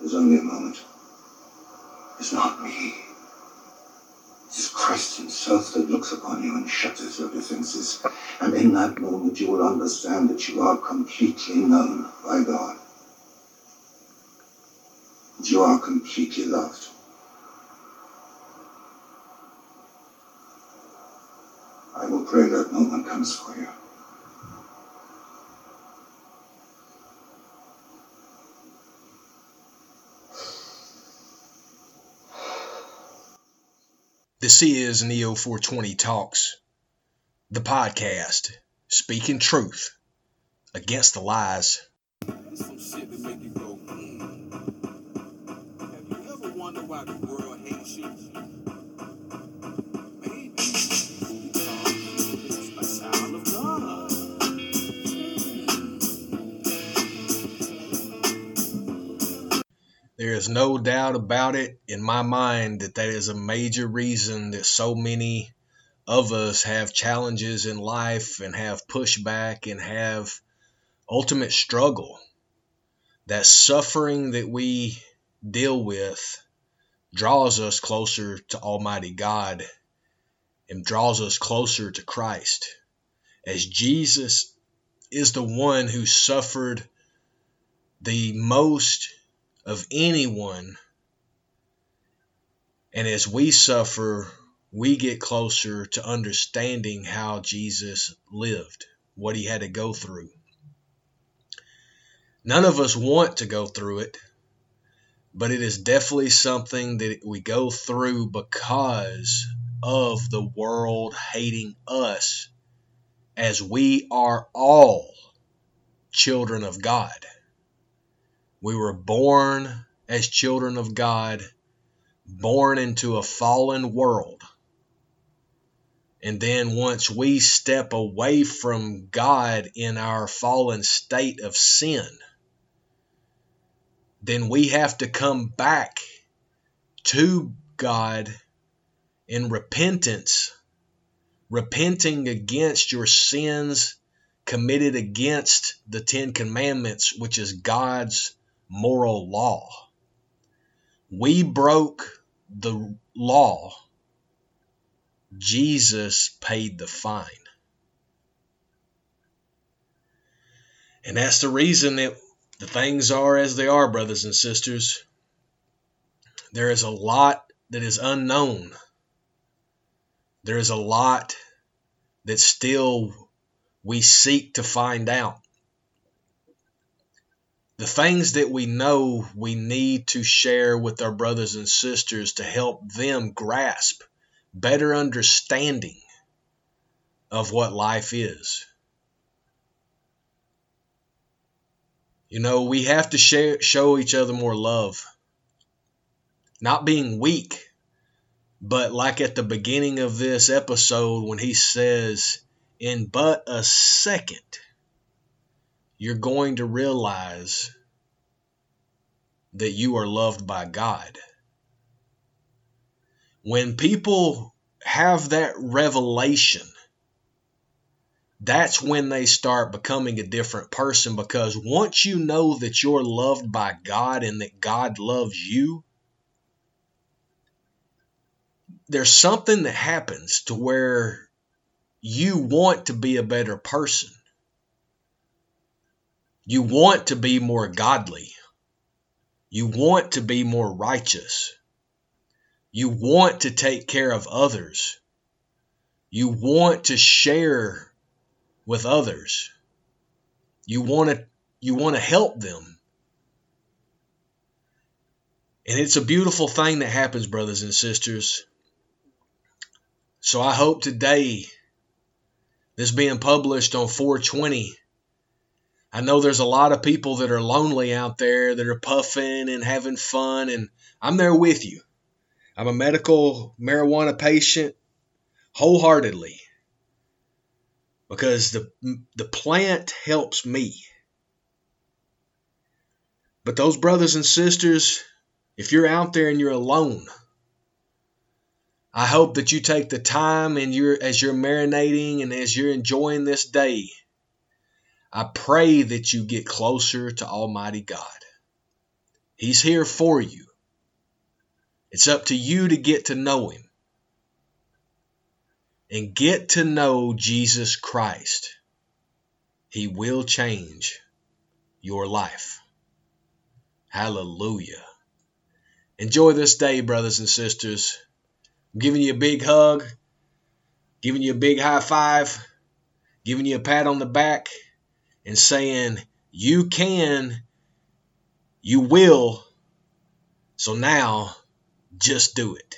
There's only a moment. It's not me. It is Christ himself that looks upon you and shatters your defenses. And in that moment you will understand that you are completely known by God. You are completely loved. I will pray that moment comes for you. This is Neo 420 Talks, the podcast, speaking truth against the lies. Some shit that make you go, mm. Have you ever wondered why the world hates you? There is no doubt about it in my mind that that is a major reason that so many of us have challenges in life and have pushback and have ultimate struggle. That suffering that we deal with draws us closer to Almighty God and draws us closer to Christ. As Jesus is the one who suffered the most of anyone. And as we suffer, we get closer to understanding how Jesus lived, what he had to go through. None of us want to go through it, but it is definitely something that we go through because of the world hating us, as we are all children of God. We were born as children of God, born into a fallen world. And then once we step away from God in our fallen state of sin, then we have to come back to God in repentance, repenting against your sins committed against the Ten Commandments, which is God's moral law. We broke the law. Jesus paid the fine. And that's the reason that the things are as they are, brothers and sisters. There is a lot that is unknown. There is a lot that still we seek to find out the things that we know we need to share with our brothers and sisters to help them grasp better understanding of what life is. You know, we have to share, show each other more love. Not being weak, but like at the beginning of this episode when he says, in but a second, you're going to realize that you are loved by God. When people have that revelation, that's when they start becoming a different person because once you know that you're loved by God and that God loves you, there's something that happens to where you want to be a better person. You want to be more godly. You want to be more righteous. You want to take care of others. You want to share with others. You want to you want to help them. And it's a beautiful thing that happens, brothers and sisters. So I hope today this being published on 420 I know there's a lot of people that are lonely out there that are puffing and having fun, and I'm there with you. I'm a medical marijuana patient wholeheartedly because the, the plant helps me. But those brothers and sisters, if you're out there and you're alone, I hope that you take the time and you're as you're marinating and as you're enjoying this day I pray that you get closer to Almighty God. He's here for you. It's up to you to get to know him and get to know Jesus Christ. He will change your life. Hallelujah. Enjoy this day, brothers and sisters. I'm giving you a big hug, giving you a big high five, giving you a pat on the back, and saying, You can, you will. So now, just do it.